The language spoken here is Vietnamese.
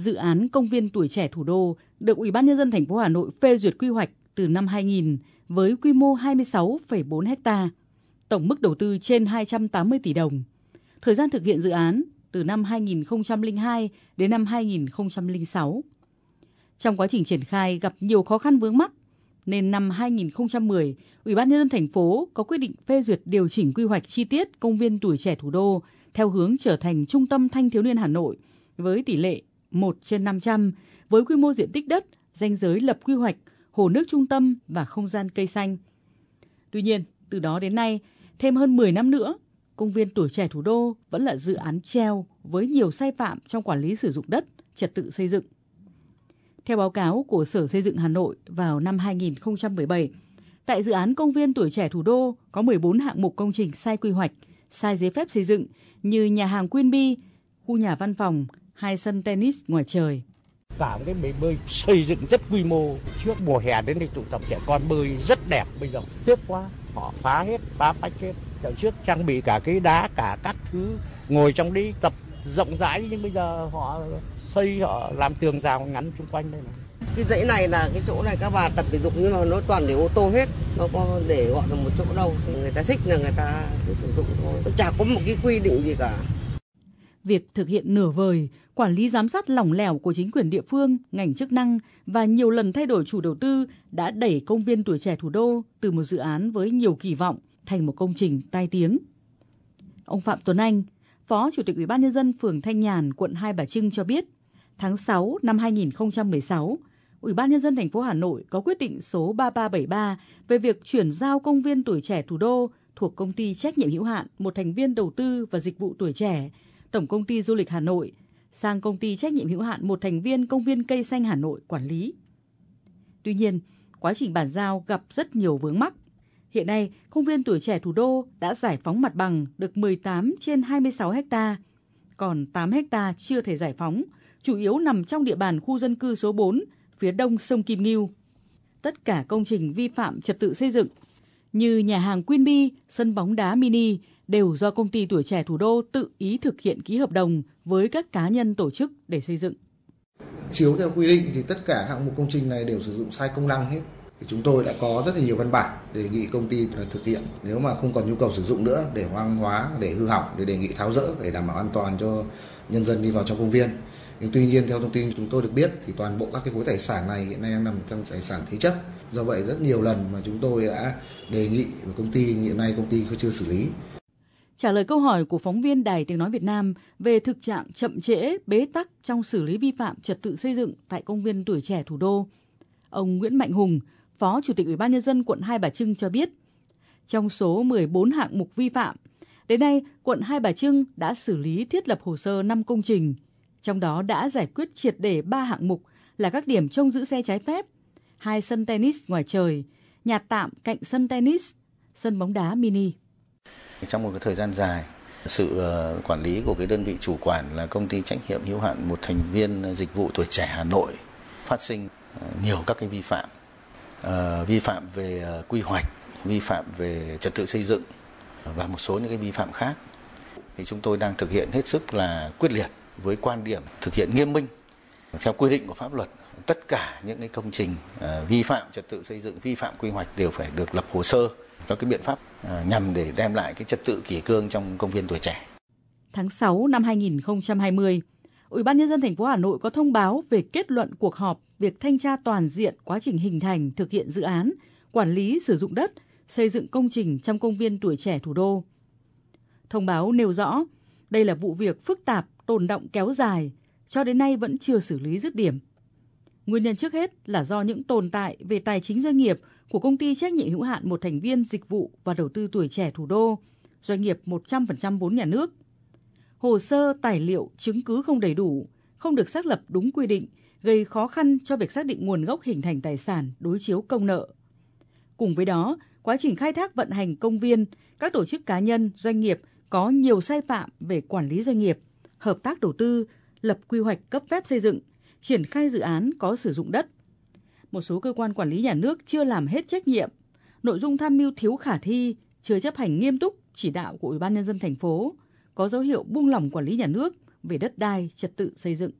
dự án công viên tuổi trẻ thủ đô được Ủy ban nhân dân thành phố Hà Nội phê duyệt quy hoạch từ năm 2000 với quy mô 26,4 ha, tổng mức đầu tư trên 280 tỷ đồng. Thời gian thực hiện dự án từ năm 2002 đến năm 2006. Trong quá trình triển khai gặp nhiều khó khăn vướng mắc, nên năm 2010, Ủy ban nhân dân thành phố có quyết định phê duyệt điều chỉnh quy hoạch chi tiết công viên tuổi trẻ thủ đô theo hướng trở thành trung tâm thanh thiếu niên Hà Nội với tỷ lệ 1 trên 500 với quy mô diện tích đất, danh giới lập quy hoạch, hồ nước trung tâm và không gian cây xanh. Tuy nhiên, từ đó đến nay, thêm hơn 10 năm nữa, công viên tuổi trẻ thủ đô vẫn là dự án treo với nhiều sai phạm trong quản lý sử dụng đất, trật tự xây dựng. Theo báo cáo của Sở Xây dựng Hà Nội vào năm 2017, tại dự án công viên tuổi trẻ thủ đô có 14 hạng mục công trình sai quy hoạch, sai giấy phép xây dựng như nhà hàng Quyên Bi, khu nhà văn phòng, hai sân tennis ngoài trời. Cả cái bể bơi xây dựng rất quy mô, trước mùa hè đến đây tụ tập trẻ con bơi rất đẹp, bây giờ tiếc quá, họ phá hết, phá phách hết. Đợt trước trang bị cả cái đá, cả các thứ, ngồi trong đi tập rộng rãi. Nhưng bây giờ họ xây họ làm tường rào ngắn xung quanh đây này. Cái dãy này là cái chỗ này các bà tập thể dục nhưng mà nó toàn để ô tô hết. Nó có để gọi là một chỗ đâu. Người ta thích là người ta cứ sử dụng thôi. Chả có một cái quy định gì cả việc thực hiện nửa vời, quản lý giám sát lỏng lẻo của chính quyền địa phương, ngành chức năng và nhiều lần thay đổi chủ đầu tư đã đẩy công viên tuổi trẻ thủ đô từ một dự án với nhiều kỳ vọng thành một công trình tai tiếng. Ông Phạm Tuấn Anh, Phó Chủ tịch Ủy ban nhân dân phường Thanh Nhàn, quận Hai Bà Trưng cho biết, tháng 6 năm 2016, Ủy ban nhân dân thành phố Hà Nội có quyết định số 3373 về việc chuyển giao công viên tuổi trẻ thủ đô thuộc công ty trách nhiệm hữu hạn một thành viên đầu tư và dịch vụ tuổi trẻ, Tổng công ty Du lịch Hà Nội sang công ty trách nhiệm hữu hạn một thành viên công viên cây xanh Hà Nội quản lý. Tuy nhiên, quá trình bàn giao gặp rất nhiều vướng mắc. Hiện nay, công viên tuổi trẻ thủ đô đã giải phóng mặt bằng được 18 trên 26 ha, còn 8 ha chưa thể giải phóng, chủ yếu nằm trong địa bàn khu dân cư số 4, phía đông sông Kim Ngưu. Tất cả công trình vi phạm trật tự xây dựng như nhà hàng Queenbee, sân bóng đá mini đều do công ty tuổi trẻ thủ đô tự ý thực hiện ký hợp đồng với các cá nhân tổ chức để xây dựng. Chiếu theo quy định thì tất cả hạng mục công trình này đều sử dụng sai công năng hết. Thì chúng tôi đã có rất là nhiều văn bản đề nghị công ty là thực hiện nếu mà không còn nhu cầu sử dụng nữa để hoang hóa, để hư hỏng, để đề nghị tháo rỡ để đảm bảo an toàn cho nhân dân đi vào trong công viên. Nhưng tuy nhiên theo thông tin chúng tôi được biết thì toàn bộ các cái khối tài sản này hiện nay đang nằm trong tài sản thế chấp. Do vậy rất nhiều lần mà chúng tôi đã đề nghị với công ty hiện nay công ty chưa xử lý. Trả lời câu hỏi của phóng viên Đài Tiếng Nói Việt Nam về thực trạng chậm trễ, bế tắc trong xử lý vi phạm trật tự xây dựng tại công viên tuổi trẻ thủ đô, ông Nguyễn Mạnh Hùng, Phó Chủ tịch Ủy ban Nhân dân quận Hai Bà Trưng cho biết, trong số 14 hạng mục vi phạm, đến nay quận Hai Bà Trưng đã xử lý thiết lập hồ sơ 5 công trình, trong đó đã giải quyết triệt để 3 hạng mục là các điểm trông giữ xe trái phép, hai sân tennis ngoài trời, nhà tạm cạnh sân tennis, sân bóng đá mini. Trong một cái thời gian dài, sự ờ, quản lý của cái đơn vị chủ quản là công ty trách nhiệm hữu hạn một thành viên dịch vụ tuổi trẻ Hà Nội phát sinh ờ, nhiều các cái vi phạm. Ờ, vi phạm về quy hoạch vi phạm về trật tự xây dựng và một số những cái vi phạm khác. Thì chúng tôi đang thực hiện hết sức là quyết liệt với quan điểm thực hiện nghiêm minh theo quy định của pháp luật. Tất cả những cái công trình vi phạm trật tự xây dựng vi phạm quy hoạch đều phải được lập hồ sơ các cái biện pháp à, nhằm để đem lại cái trật tự kỷ cương trong công viên tuổi trẻ. Tháng 6 năm 2020, Ủy ban nhân dân thành phố Hà Nội có thông báo về kết luận cuộc họp việc thanh tra toàn diện quá trình hình thành, thực hiện dự án, quản lý sử dụng đất, xây dựng công trình trong công viên tuổi trẻ thủ đô. Thông báo nêu rõ, đây là vụ việc phức tạp, tồn động kéo dài, cho đến nay vẫn chưa xử lý dứt điểm. Nguyên nhân trước hết là do những tồn tại về tài chính doanh nghiệp của công ty trách nhiệm hữu hạn một thành viên dịch vụ và đầu tư tuổi trẻ thủ đô, doanh nghiệp 100% vốn nhà nước. Hồ sơ, tài liệu, chứng cứ không đầy đủ, không được xác lập đúng quy định, gây khó khăn cho việc xác định nguồn gốc hình thành tài sản đối chiếu công nợ. Cùng với đó, quá trình khai thác vận hành công viên, các tổ chức cá nhân, doanh nghiệp có nhiều sai phạm về quản lý doanh nghiệp, hợp tác đầu tư, lập quy hoạch cấp phép xây dựng, triển khai dự án có sử dụng đất. Một số cơ quan quản lý nhà nước chưa làm hết trách nhiệm, nội dung tham mưu thiếu khả thi, chưa chấp hành nghiêm túc chỉ đạo của Ủy ban nhân dân thành phố, có dấu hiệu buông lỏng quản lý nhà nước về đất đai, trật tự xây dựng.